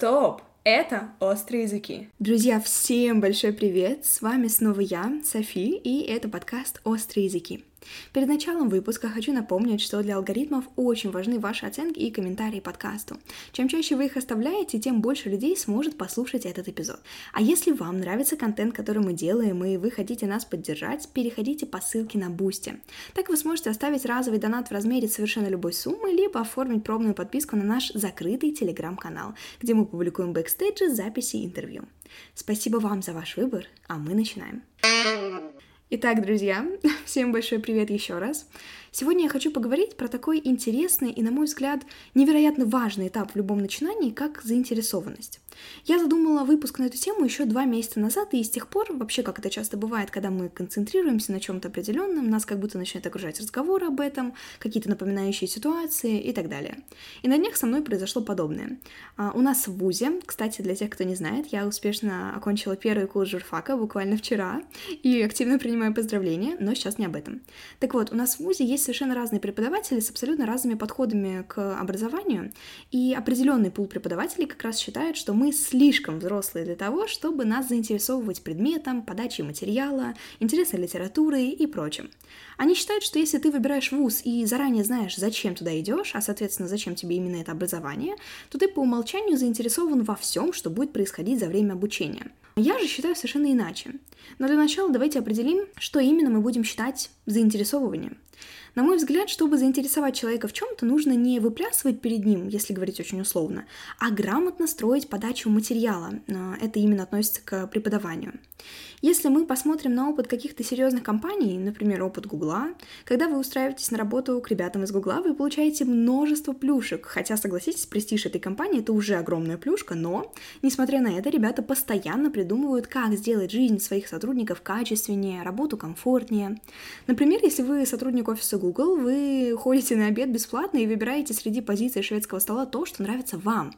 Стоп! Это «Острые языки». Друзья, всем большой привет! С вами снова я, Софи, и это подкаст «Острые языки». Перед началом выпуска хочу напомнить, что для алгоритмов очень важны ваши оценки и комментарии подкасту. Чем чаще вы их оставляете, тем больше людей сможет послушать этот эпизод. А если вам нравится контент, который мы делаем, и вы хотите нас поддержать, переходите по ссылке на Boosty. Так вы сможете оставить разовый донат в размере совершенно любой суммы, либо оформить пробную подписку на наш закрытый телеграм-канал, где мы публикуем бэкстейджи, записи и интервью. Спасибо вам за ваш выбор, а мы начинаем. Итак, друзья, всем большой привет еще раз. Сегодня я хочу поговорить про такой интересный и, на мой взгляд, невероятно важный этап в любом начинании, как заинтересованность. Я задумала выпуск на эту тему еще два месяца назад, и с тех пор, вообще, как это часто бывает, когда мы концентрируемся на чем-то определенном, нас как будто начинает окружать разговоры об этом, какие-то напоминающие ситуации и так далее. И на днях со мной произошло подобное. А, у нас в ВУЗе, кстати, для тех, кто не знает, я успешно окончила первый курс журфака буквально вчера и активно принимаю поздравления, но сейчас не об этом. Так вот, у нас в ВУЗе есть совершенно разные преподаватели с абсолютно разными подходами к образованию, и определенный пул преподавателей как раз считает, что мы слишком взрослые для того, чтобы нас заинтересовывать предметом, подачей материала, интересной литературой и прочим. Они считают, что если ты выбираешь вуз и заранее знаешь, зачем туда идешь, а, соответственно, зачем тебе именно это образование, то ты по умолчанию заинтересован во всем, что будет происходить за время обучения. Я же считаю совершенно иначе. Но для начала давайте определим, что именно мы будем считать заинтересовыванием. На мой взгляд, чтобы заинтересовать человека в чем-то, нужно не выплясывать перед ним, если говорить очень условно, а грамотно строить подачу материала. А, это именно относится к преподаванию. Если мы посмотрим на опыт каких-то серьезных компаний, например, опыт Гугла, когда вы устраиваетесь на работу к ребятам из Гугла, вы получаете множество плюшек. Хотя, согласитесь, престиж этой компании — это уже огромная плюшка, но, несмотря на это, ребята постоянно придумывают, как сделать жизнь своих сотрудников качественнее, работу комфортнее. Например, если вы сотрудник офиса Google, вы ходите на обед бесплатно и выбираете среди позиций шведского стола то, что нравится вам.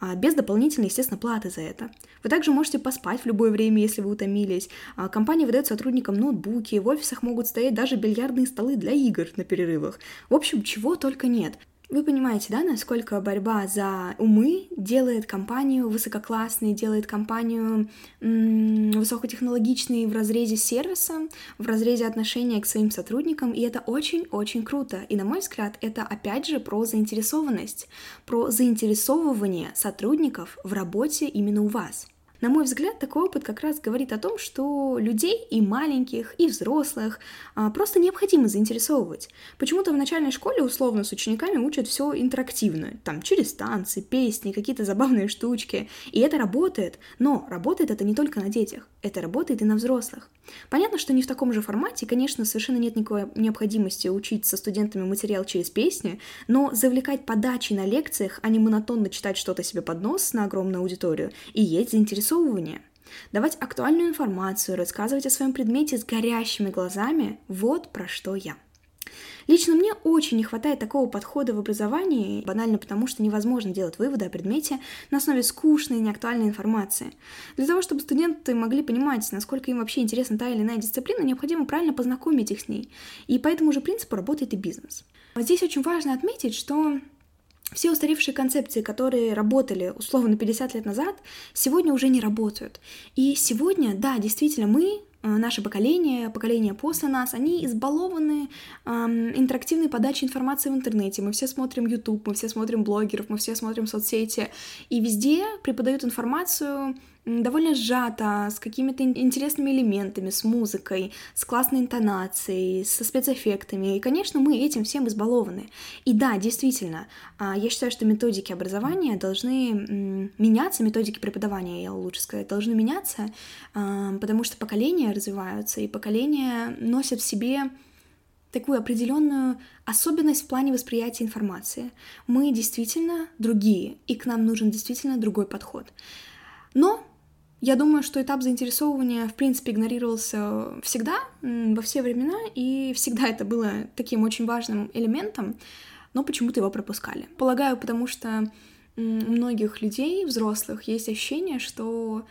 А, без дополнительной, естественно, платы за это. Вы также можете поспать в любое время, если вы утомились. А, компания выдает сотрудникам ноутбуки, в офисах могут стоять даже бильярдные столы для игр на перерывах. В общем, чего только нет. Вы понимаете, да, насколько борьба за умы делает компанию высококлассной, делает компанию м- высокотехнологичной в разрезе сервиса, в разрезе отношения к своим сотрудникам, и это очень-очень круто. И, на мой взгляд, это опять же про заинтересованность, про заинтересовывание сотрудников в работе именно у вас. На мой взгляд, такой опыт как раз говорит о том, что людей и маленьких, и взрослых а, просто необходимо заинтересовывать. Почему-то в начальной школе условно с учениками учат все интерактивно, там через танцы, песни, какие-то забавные штучки, и это работает, но работает это не только на детях, это работает и на взрослых. Понятно, что не в таком же формате, конечно, совершенно нет никакой необходимости учить со студентами материал через песни, но завлекать подачи на лекциях, а не монотонно читать что-то себе под нос на огромную аудиторию, и есть заинтересовывание. Давать актуальную информацию, рассказывать о своем предмете с горящими глазами – вот про что я. Лично мне очень не хватает такого подхода в образовании, банально потому, что невозможно делать выводы о предмете на основе скучной и неактуальной информации. Для того, чтобы студенты могли понимать, насколько им вообще интересна та или иная дисциплина, необходимо правильно познакомить их с ней. И по этому же принципу работает и бизнес. Здесь очень важно отметить, что все устаревшие концепции, которые работали условно 50 лет назад, сегодня уже не работают. И сегодня, да, действительно, мы наше поколение, поколение после нас, они избалованы эм, интерактивной подачей информации в интернете. Мы все смотрим YouTube, мы все смотрим блогеров, мы все смотрим соцсети, и везде преподают информацию довольно сжато, с какими-то интересными элементами, с музыкой, с классной интонацией, со спецэффектами. И, конечно, мы этим всем избалованы. И да, действительно, а, я считаю, что методики образования должны меняться, методики преподавания, я лучше сказать, должны меняться, а, потому что поколения развиваются, и поколения носят в себе такую определенную особенность в плане восприятия информации. Мы действительно другие, и к нам нужен действительно другой подход. Но я думаю, что этап заинтересовывания, в принципе, игнорировался всегда, во все времена, и всегда это было таким очень важным элементом, но почему-то его пропускали. Полагаю, потому что у многих людей, взрослых, есть ощущение, что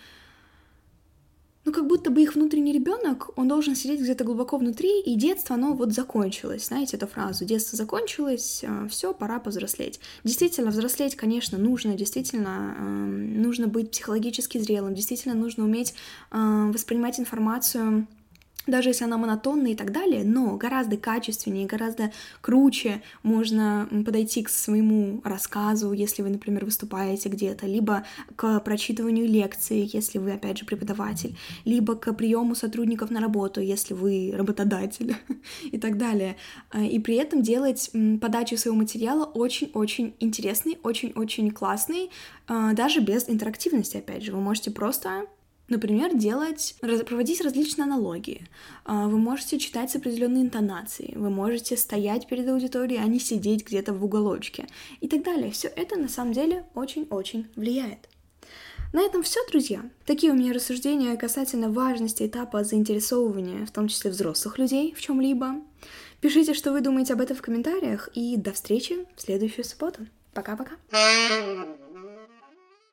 ну, как будто бы их внутренний ребенок, он должен сидеть где-то глубоко внутри, и детство, оно вот закончилось. Знаете эту фразу? Детство закончилось, э, все, пора повзрослеть. Действительно, взрослеть, конечно, нужно, действительно, э, нужно быть психологически зрелым, действительно нужно уметь э, воспринимать информацию даже если она монотонная и так далее, но гораздо качественнее, гораздо круче можно подойти к своему рассказу, если вы, например, выступаете где-то, либо к прочитыванию лекции, если вы, опять же, преподаватель, либо к приему сотрудников на работу, если вы работодатель и так далее. А, и при этом делать подачу своего материала очень-очень интересный, очень-очень классный, а, даже без интерактивности, опять же. Вы можете просто Например, делать, проводить различные аналогии. А, вы можете читать с определенной интонацией, вы можете стоять перед аудиторией, а не сидеть где-то в уголочке и так далее. Все это на самом деле очень-очень влияет. На этом все, друзья. Такие у меня рассуждения касательно важности этапа заинтересовывания, в том числе взрослых людей, в чем-либо. Пишите, что вы думаете об этом в комментариях, и до встречи в следующую субботу. Пока-пока.